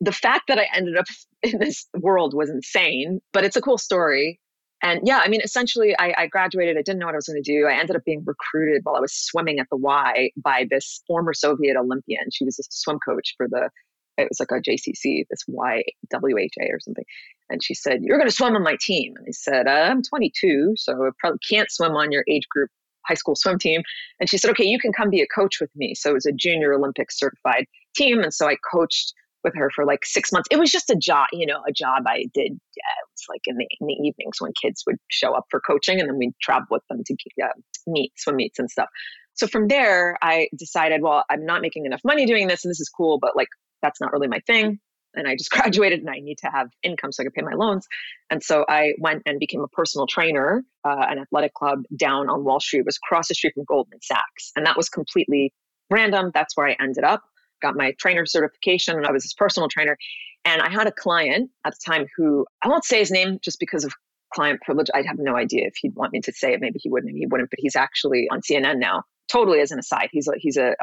the fact that I ended up in this world was insane, but it's a cool story. And yeah, I mean, essentially, I, I graduated. I didn't know what I was going to do. I ended up being recruited while I was swimming at the Y by this former Soviet Olympian. She was a swim coach for the, it was like a JCC, this YWHA or something. And she said, You're going to swim on my team. And I said, I'm 22, so I probably can't swim on your age group high school swim team. And she said, Okay, you can come be a coach with me. So it was a junior Olympic certified team. And so I coached with her for like six months. It was just a job, you know, a job I did. Yeah, it was like in the in the evenings when kids would show up for coaching, and then we'd travel with them to uh, meet, swim meets, and stuff. So from there, I decided, well, I'm not making enough money doing this, and this is cool, but like that's not really my thing. And I just graduated, and I need to have income so I can pay my loans. And so I went and became a personal trainer, uh, an athletic club down on Wall Street. It was across the street from Goldman Sachs, and that was completely random. That's where I ended up. Got my trainer certification, and I was his personal trainer. And I had a client at the time who I won't say his name just because of client privilege. I'd have no idea if he'd want me to say it. Maybe he wouldn't. He wouldn't. But he's actually on CNN now. Totally as an aside, he's a, he's a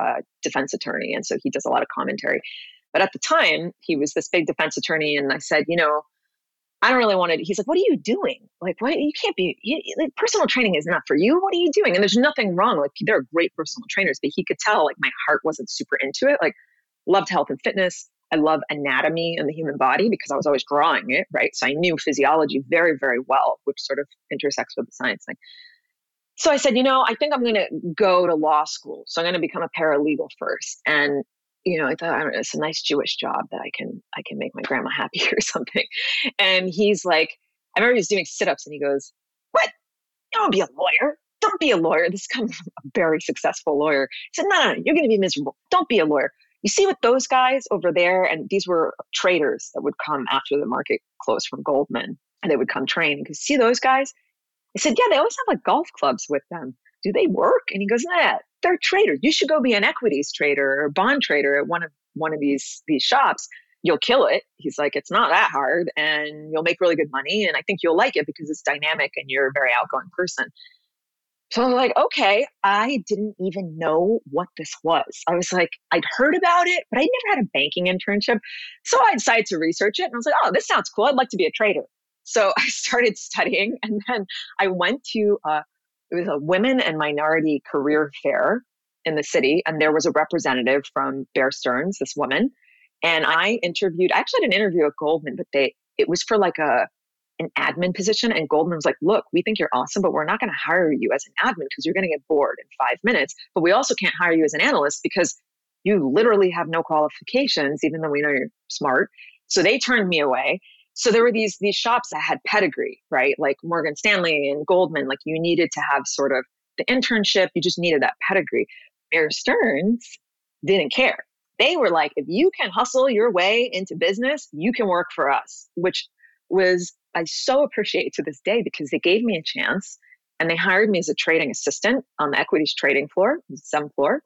defense attorney, and so he does a lot of commentary. But at the time, he was this big defense attorney, and I said, you know, I don't really want to. He's like, what are you doing? Like, what? You can't be. You, like, personal training is not for you. What are you doing? And there's nothing wrong. Like, there are great personal trainers, but he could tell like my heart wasn't super into it. Like, loved health and fitness. I love anatomy and the human body because I was always drawing it, right? So I knew physiology very, very well, which sort of intersects with the science thing. So I said, you know, I think I'm going to go to law school. So I'm going to become a paralegal first. And you know, I thought know, it's a nice Jewish job that I can I can make my grandma happy or something. And he's like, I remember he was doing sit-ups and he goes, What? You don't be a lawyer. Don't be a lawyer. This comes from a very successful lawyer. He said, No, no, no, you're gonna be miserable. Don't be a lawyer. You see what those guys over there, and these were traders that would come after the market closed from Goldman and they would come train. Because see those guys? I said, Yeah, they always have like golf clubs with them. Do they work? And he goes, Nah, they're traders. You should go be an equities trader or bond trader at one of one of these these shops. You'll kill it. He's like, it's not that hard, and you'll make really good money. And I think you'll like it because it's dynamic and you're a very outgoing person. So I'm like, okay, I didn't even know what this was. I was like, I'd heard about it, but I never had a banking internship. So I decided to research it and I was like, oh, this sounds cool. I'd like to be a trader. So I started studying and then I went to uh, it was a women and minority career fair in the city and there was a representative from bear stearns this woman and i interviewed i actually had an interview at goldman but they it was for like a an admin position and goldman was like look we think you're awesome but we're not going to hire you as an admin because you're going to get bored in five minutes but we also can't hire you as an analyst because you literally have no qualifications even though we know you're smart. So they turned me away so there were these these shops that had pedigree right? Like morgan stanley and goldman like you needed to have sort of the internship you just needed that pedigree. Bear stearns didn't care. They were like if you can hustle your way into business you can work for us which was i so appreciate to this day because they gave me a chance and they hired me as a trading assistant on the equities trading floor some floor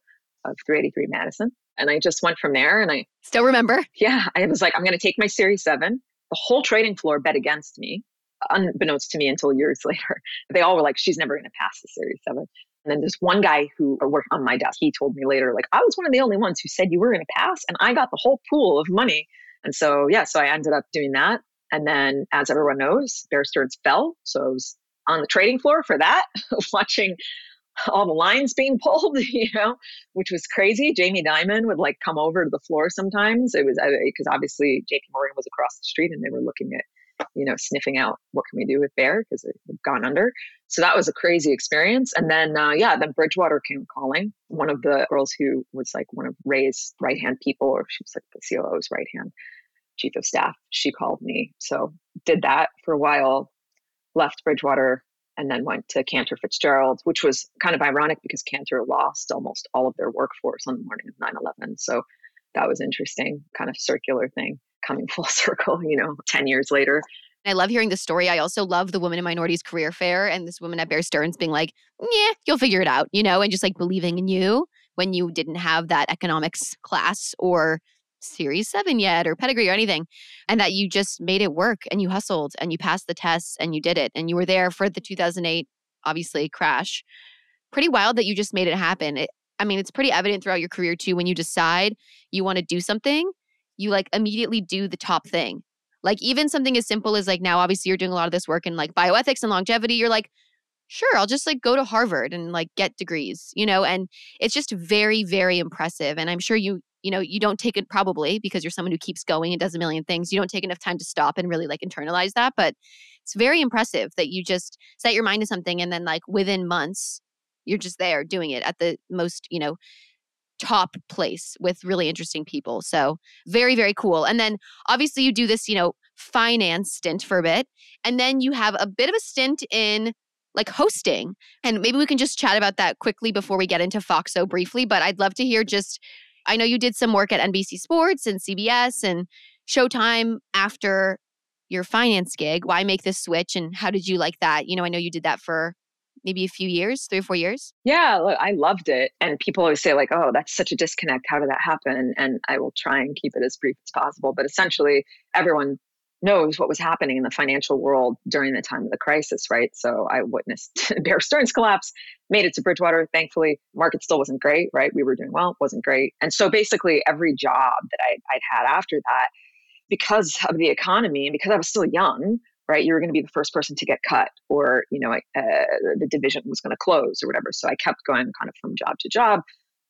of 383 madison. And i just went from there and i still remember. Yeah i was like i'm going to take my series 7 the whole trading floor bet against me, unbeknownst to me until years later. They all were like, she's never going to pass the Series 7. And then this one guy who worked on my desk, he told me later, like, I was one of the only ones who said you were going to pass, and I got the whole pool of money. And so, yeah, so I ended up doing that. And then, as everyone knows, Bear Stearns fell. So I was on the trading floor for that, watching all the lines being pulled, you know, which was crazy. Jamie Dimon would like come over to the floor sometimes. It was because obviously JP Morgan was across the street and they were looking at, you know, sniffing out what can we do with Bear because it had gone under. So that was a crazy experience. And then, uh, yeah, then Bridgewater came calling. One of the girls who was like one of Ray's right hand people, or she was like the COO's right hand chief of staff, she called me. So did that for a while, left Bridgewater and then went to Cantor Fitzgerald, which was kind of ironic because Cantor lost almost all of their workforce on the morning of 9 11. So that was interesting, kind of circular thing coming full circle, you know, 10 years later. I love hearing the story. I also love the Women in Minorities Career Fair and this woman at Bear Stearns being like, yeah, you'll figure it out, you know, and just like believing in you when you didn't have that economics class or series seven yet or pedigree or anything and that you just made it work and you hustled and you passed the tests and you did it and you were there for the 2008 obviously crash. Pretty wild that you just made it happen. It, i mean it's pretty evident throughout your career too when you decide you want to do something you like immediately do the top thing. Like even something as simple as like now obviously you're doing a lot of this work in like bioethics and longevity you're like sure i'll just like go to harvard and like get degrees you know and it's just very very impressive and i'm sure you you know you don't take it probably because you're someone who keeps going and does a million things you don't take enough time to stop and really like internalize that but it's very impressive that you just set your mind to something and then like within months you're just there doing it at the most you know top place with really interesting people so very very cool and then obviously you do this you know finance stint for a bit and then you have a bit of a stint in like hosting and maybe we can just chat about that quickly before we get into foxo briefly but i'd love to hear just I know you did some work at NBC Sports and CBS and Showtime after your finance gig. Why make this switch and how did you like that? You know, I know you did that for maybe a few years, three or four years? Yeah, I loved it. And people always say, like, oh, that's such a disconnect. How did that happen? And I will try and keep it as brief as possible. But essentially, everyone knows what was happening in the financial world during the time of the crisis, right? So I witnessed Bear Stearns collapse, made it to Bridgewater. Thankfully, market still wasn't great, right? We were doing well, wasn't great. And so basically, every job that I, I'd had after that, because of the economy and because I was still young, right, you were going to be the first person to get cut, or you know, uh, the division was going to close or whatever. So I kept going kind of from job to job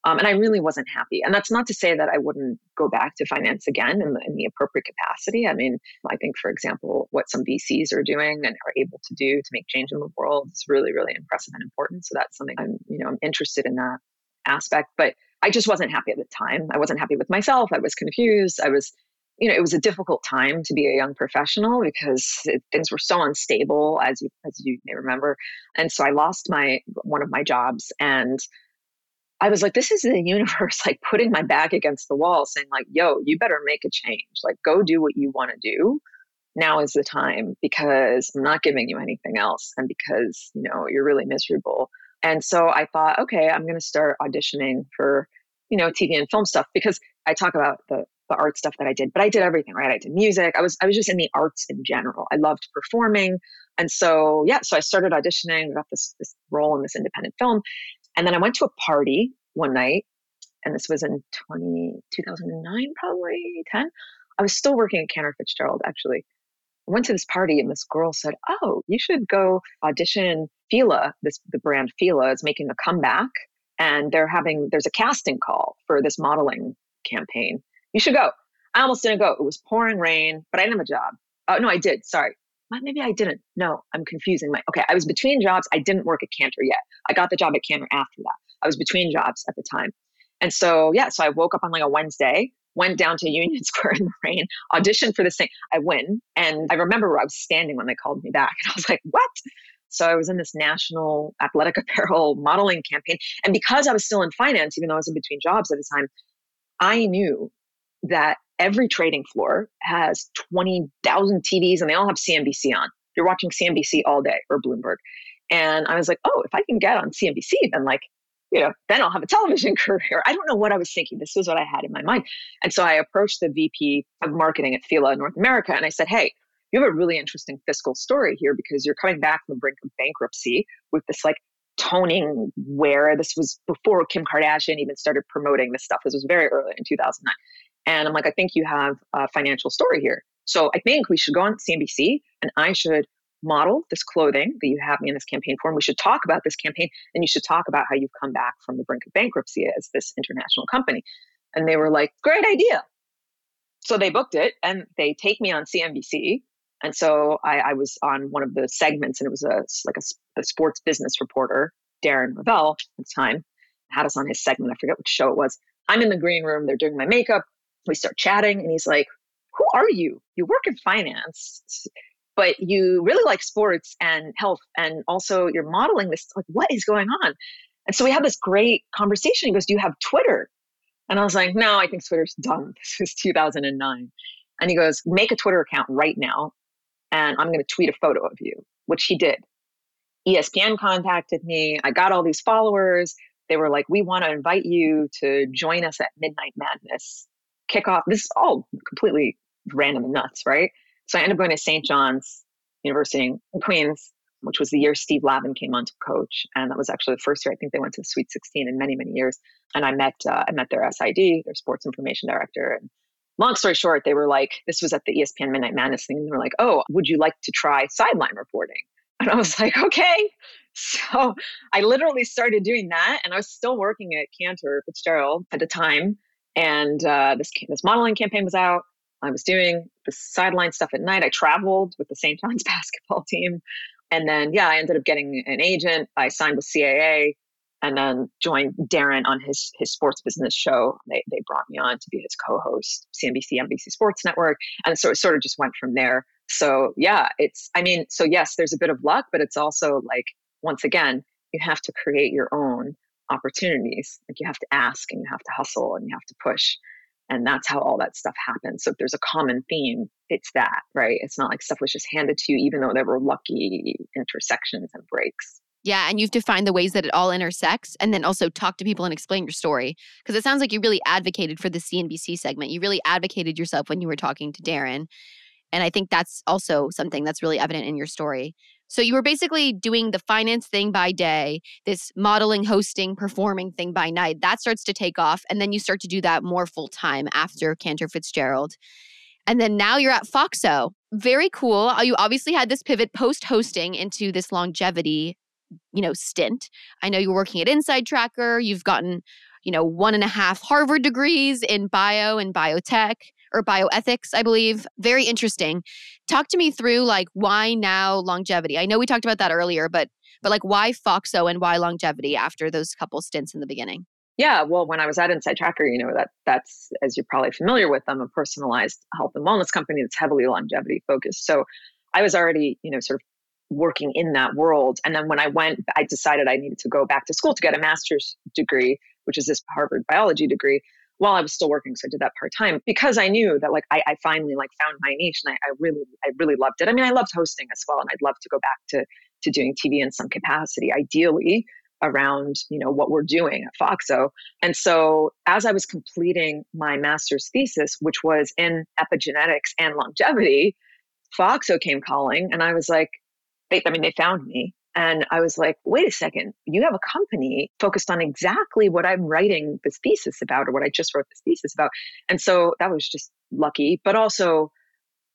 um, and I really wasn't happy. And that's not to say that I wouldn't go back to finance again in the, in the, appropriate capacity. I mean, I think, for example, what some VCs are doing and are able to do to make change in the world is really, really impressive and important. So that's something I'm, you know, I'm interested in that aspect. But I just wasn't happy at the time. I wasn't happy with myself. I was confused. I was, you know, it was a difficult time to be a young professional because it, things were so unstable, as you as you may remember. And so I lost my one of my jobs and I was like, this is the universe like putting my back against the wall, saying, like, yo, you better make a change. Like, go do what you want to do. Now is the time because I'm not giving you anything else. And because, you know, you're really miserable. And so I thought, okay, I'm going to start auditioning for, you know, TV and film stuff because I talk about the, the art stuff that I did, but I did everything, right? I did music. I was, I was just in the arts in general. I loved performing. And so, yeah, so I started auditioning, got this, this role in this independent film. And then I went to a party one night, and this was in 20, 2009, probably 10. I was still working at Cantor Fitzgerald, actually. I went to this party, and this girl said, Oh, you should go audition. Fila, this the brand Fila is making a comeback, and they're having there's a casting call for this modeling campaign. You should go. I almost didn't go. It was pouring rain, but I didn't have a job. Oh no, I did. Sorry maybe I didn't. No, I'm confusing my. Okay, I was between jobs. I didn't work at Cantor yet. I got the job at Cantor after that. I was between jobs at the time. And so, yeah, so I woke up on like a Wednesday, went down to Union Square in the rain, auditioned for this thing. I win. And I remember where I was standing when they called me back. And I was like, what? So I was in this national athletic apparel modeling campaign. And because I was still in finance, even though I was in between jobs at the time, I knew that every trading floor has 20,000 TVs and they all have CNBC on. You're watching CNBC all day or Bloomberg. And I was like, oh, if I can get on CNBC, then like, you know, then I'll have a television career. I don't know what I was thinking. This was what I had in my mind. And so I approached the VP of marketing at Fila North America and I said, hey, you have a really interesting fiscal story here because you're coming back from the brink of bankruptcy with this like toning wear. This was before Kim Kardashian even started promoting this stuff. This was very early in 2009. And I'm like, I think you have a financial story here. So I think we should go on CNBC and I should model this clothing that you have me in this campaign for. And we should talk about this campaign and you should talk about how you've come back from the brink of bankruptcy as this international company. And they were like, great idea. So they booked it and they take me on CNBC. And so I, I was on one of the segments and it was a like a, a sports business reporter, Darren Rovell at the time, had us on his segment. I forget which show it was. I'm in the green room. They're doing my makeup. We start chatting, and he's like, Who are you? You work in finance, but you really like sports and health, and also you're modeling this. Like, what is going on? And so we had this great conversation. He goes, Do you have Twitter? And I was like, No, I think Twitter's done. This is 2009. And he goes, Make a Twitter account right now, and I'm going to tweet a photo of you, which he did. ESPN contacted me. I got all these followers. They were like, We want to invite you to join us at Midnight Madness kickoff. This is all completely random and nuts, right? So I ended up going to St. John's University in Queens, which was the year Steve Lavin came on to coach, and that was actually the first year I think they went to the Sweet 16 in many many years. And I met uh, I met their SID, their sports information director, and long story short, they were like, this was at the ESPN Midnight Madness thing, and they were like, oh, would you like to try sideline reporting? And I was like, okay. So I literally started doing that, and I was still working at Cantor Fitzgerald at the time. And uh, this this modeling campaign was out. I was doing the sideline stuff at night. I traveled with the St. John's basketball team, and then yeah, I ended up getting an agent. I signed with CAA, and then joined Darren on his his sports business show. They they brought me on to be his co-host, CNBC NBC Sports Network, and so it sort of just went from there. So yeah, it's I mean, so yes, there's a bit of luck, but it's also like once again, you have to create your own opportunities. Like you have to ask and you have to hustle and you have to push. And that's how all that stuff happens. So if there's a common theme, it's that, right? It's not like stuff was just handed to you, even though there were lucky intersections and breaks. Yeah, and you've defined the ways that it all intersects and then also talk to people and explain your story. Because it sounds like you really advocated for the CNBC segment. You really advocated yourself when you were talking to Darren. And I think that's also something that's really evident in your story. So you were basically doing the finance thing by day, this modeling, hosting, performing thing by night. That starts to take off. And then you start to do that more full time after Cantor Fitzgerald. And then now you're at Foxo. Very cool. Uh, you obviously had this pivot post hosting into this longevity, you know, stint. I know you're working at InsideTracker. You've gotten, you know, one and a half Harvard degrees in bio and biotech or bioethics, I believe. Very interesting. Talk to me through like why now longevity. I know we talked about that earlier, but but like why Foxo and why longevity after those couple stints in the beginning? Yeah, well, when I was at InsideTracker, you know that that's as you're probably familiar with them, a personalized health and wellness company that's heavily longevity focused. So I was already, you know, sort of working in that world. And then when I went, I decided I needed to go back to school to get a master's degree, which is this Harvard biology degree, while I was still working. So I did that part time because I knew that like I, I, finally like found my niche and I, I really, I really loved it. I mean, I loved hosting as well, and I'd love to go back to to doing TV in some capacity, ideally around you know what we're doing at Foxo. And so as I was completing my master's thesis, which was in epigenetics and longevity, Foxo came calling, and I was like, they, I mean, they found me. And I was like, wait a second, you have a company focused on exactly what I'm writing this thesis about or what I just wrote this thesis about. And so that was just lucky, but also,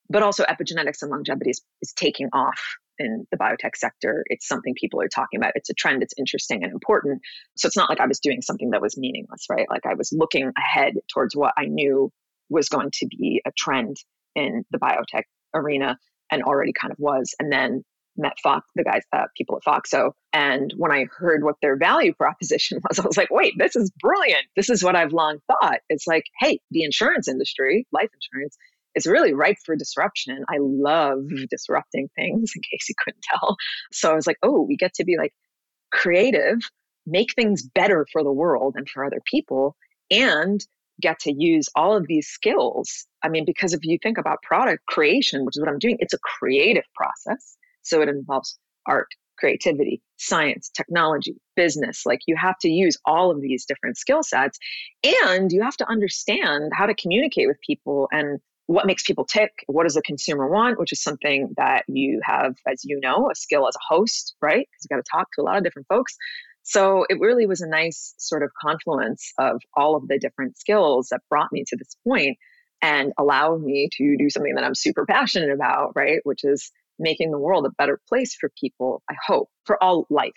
but also epigenetics and longevity is, is taking off in the biotech sector. It's something people are talking about. It's a trend. It's interesting and important. So it's not like I was doing something that was meaningless, right? Like I was looking ahead towards what I knew was going to be a trend in the biotech arena and already kind of was. And then met Fox, the guys, uh, people at Foxo. And when I heard what their value proposition was, I was like, wait, this is brilliant. This is what I've long thought. It's like, hey, the insurance industry, life insurance, is really ripe for disruption. I love disrupting things, in case you couldn't tell. So I was like, oh, we get to be like creative, make things better for the world and for other people, and get to use all of these skills. I mean, because if you think about product creation, which is what I'm doing, it's a creative process. So it involves art, creativity, science, technology, business. Like you have to use all of these different skill sets and you have to understand how to communicate with people and what makes people tick. What does the consumer want? Which is something that you have as you know a skill as a host right? Because you got to talk to a lot of different folks. So it really was a nice sort of confluence of all of the different skills that brought me to this point and allowed me to do something that i'm super passionate about right? Which is making the world a better place for people, I hope, for all life,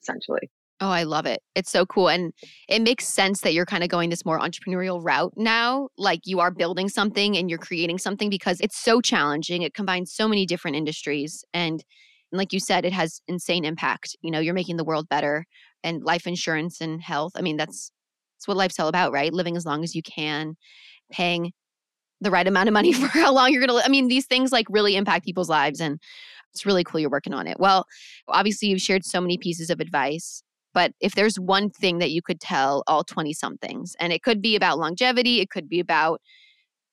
essentially. Oh, I love it. It's so cool. And it makes sense that you're kind of going this more entrepreneurial route now. Like you are mm-hmm. building something and you're creating something because it's so challenging. It combines so many different industries. And, and like you said, it has insane impact. You know, you're making the world better and life insurance and health. I mean, that's that's what life's all about, right? Living as long as you can, paying the right amount of money for how long you're going to. I mean, these things like really impact people's lives and it's really cool you're working on it. Well, obviously you've shared so many pieces of advice, but if there's one thing that you could tell all 20 somethings and it could be about longevity, it could be about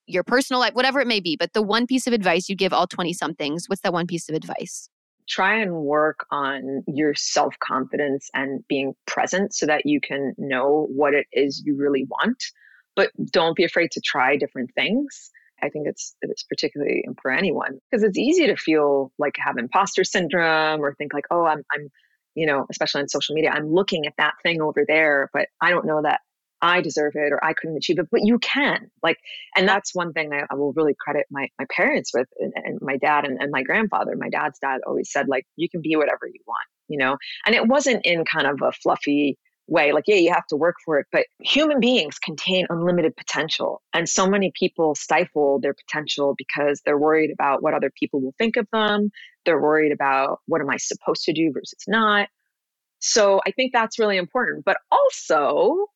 your personal life, whatever it may be, but the one piece of advice you give all 20 somethings, what's that one piece of advice? Try and work on your self confidence and being present so that you can know what it is you really want but don't be afraid to try different things. I think it's it's particularly for anyone because it's easy to feel like have imposter syndrome or think like, oh, I'm I'm, you know, especially on social media, I'm looking at that thing over there, but I don't know that I deserve it or I couldn't achieve it, but you can. Like, and that's one thing I, I will really credit my my parents with, and, and my dad and, and my grandfather. My dad's dad always said like, you can be whatever you want, you know. And it wasn't in kind of a fluffy way. Like, yeah, you have to work for it, but human beings contain unlimited potential. And so many people stifle their potential because they're worried about what other people will think of them. They're worried about what am I supposed to do versus not. So I think that's really important. But also,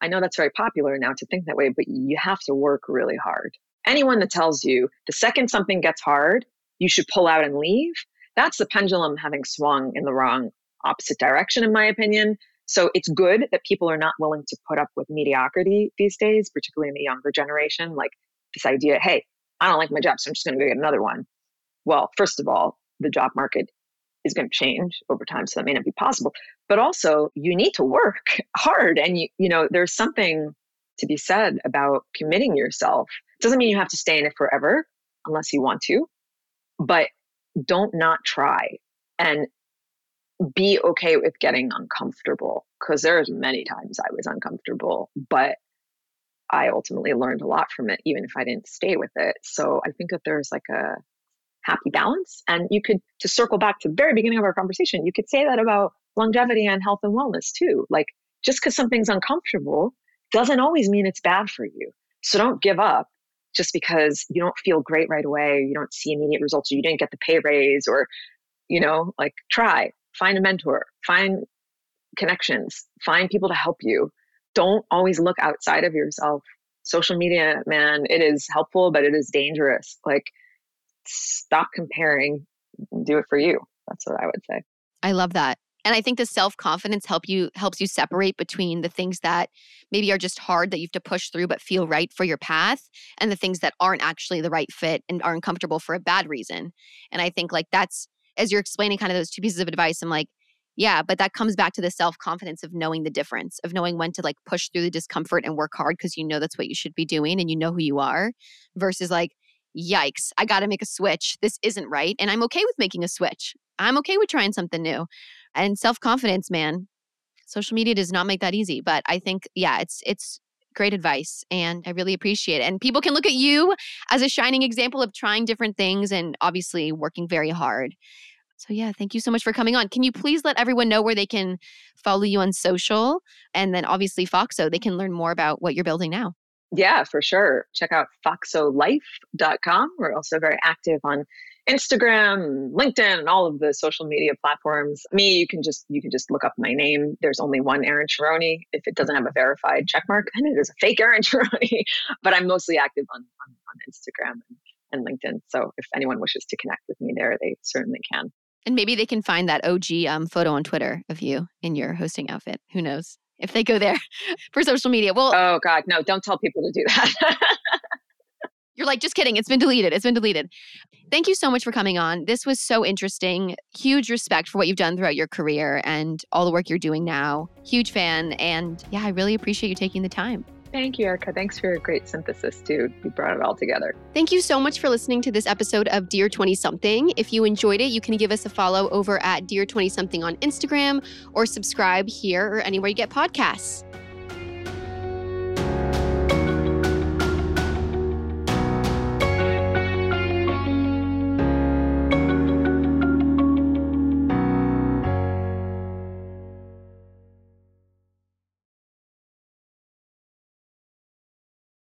I know that's very popular now to think that way, but you have to work really hard. Anyone that tells you the second something gets hard, you should pull out and leave, that's the pendulum having swung in the wrong opposite direction, in my opinion. So it's good that people are not willing to put up with mediocrity these days, particularly in the younger generation. Like this idea, hey, I don't like my job, so I'm just going to go get another one. Well, first of all, the job market is going to change over time. So that may not be possible. But also, you need to work hard. And, you, you know, there's something to be said about committing yourself. Doesn't mean you have to stay in it forever unless you want to, but don't not try and be okay with getting uncomfortable because there's many times I was uncomfortable, but I ultimately learned a lot from it, even if I didn't stay with it. So I think that there's like a happy balance. And you could, to circle back to the very beginning of our conversation, you could say that about longevity and health and wellness too. Like just because something's uncomfortable doesn't always mean it's bad for you. So don't give up just because you don't feel great right away, you don't see immediate results, or you didn't get the pay raise, or, you know, like try, find a mentor, find connections, find people to help you. Don't always look outside of yourself. Social media, man, it is helpful, but it is dangerous. Like, stop comparing, do it for you. That's what I would say. I love that. And I think the self-confidence help you helps you separate between the things that maybe are just hard that you have to push through but feel right for your path and the things that aren't actually the right fit and are uncomfortable for a bad reason. And I think like that's as you're explaining kind of those two pieces of advice, I'm like, yeah, but that comes back to the self confidence of knowing the difference, of knowing when to like push through the discomfort and work hard because you know that's what you should be doing and you know who you are versus like, yikes, I got to make a switch. This isn't right. And I'm okay with making a switch. I'm okay with trying something new. And self confidence, man, social media does not make that easy. But I think, yeah, it's, it's, great advice and I really appreciate it. And people can look at you as a shining example of trying different things and obviously working very hard. So, yeah, thank you so much for coming on. Can you please let everyone know where they can follow you on social? And then obviously, Foxo, they can learn more about what you're building now. Yeah, for sure. Check out foxolife.com. We're also very active on Instagram, LinkedIn, and all of the social media platforms. Me, you can just you can just look up my name. There's only one Erin Sharoni. If it doesn't have a verified checkmark, then it is a fake Erin Sharoni. but I'm mostly active on, on, on Instagram and, and LinkedIn. So if anyone wishes to connect with me there, they certainly can. And maybe they can find that OG um, photo on Twitter of you in your hosting outfit. Who knows? If they go there for social media. Well, oh God, no! Don't tell people to do that. You're like, just kidding. It's been deleted. It's been deleted. Thank you so much for coming on. This was so interesting. Huge respect for what you've done throughout your career and all the work you're doing now. Huge fan. And yeah, I really appreciate you taking the time. Thank you, Erica. Thanks for your great synthesis, too. You brought it all together. Thank you so much for listening to this episode of Dear 20 Something. If you enjoyed it, you can give us a follow over at Dear 20 Something on Instagram or subscribe here or anywhere you get podcasts.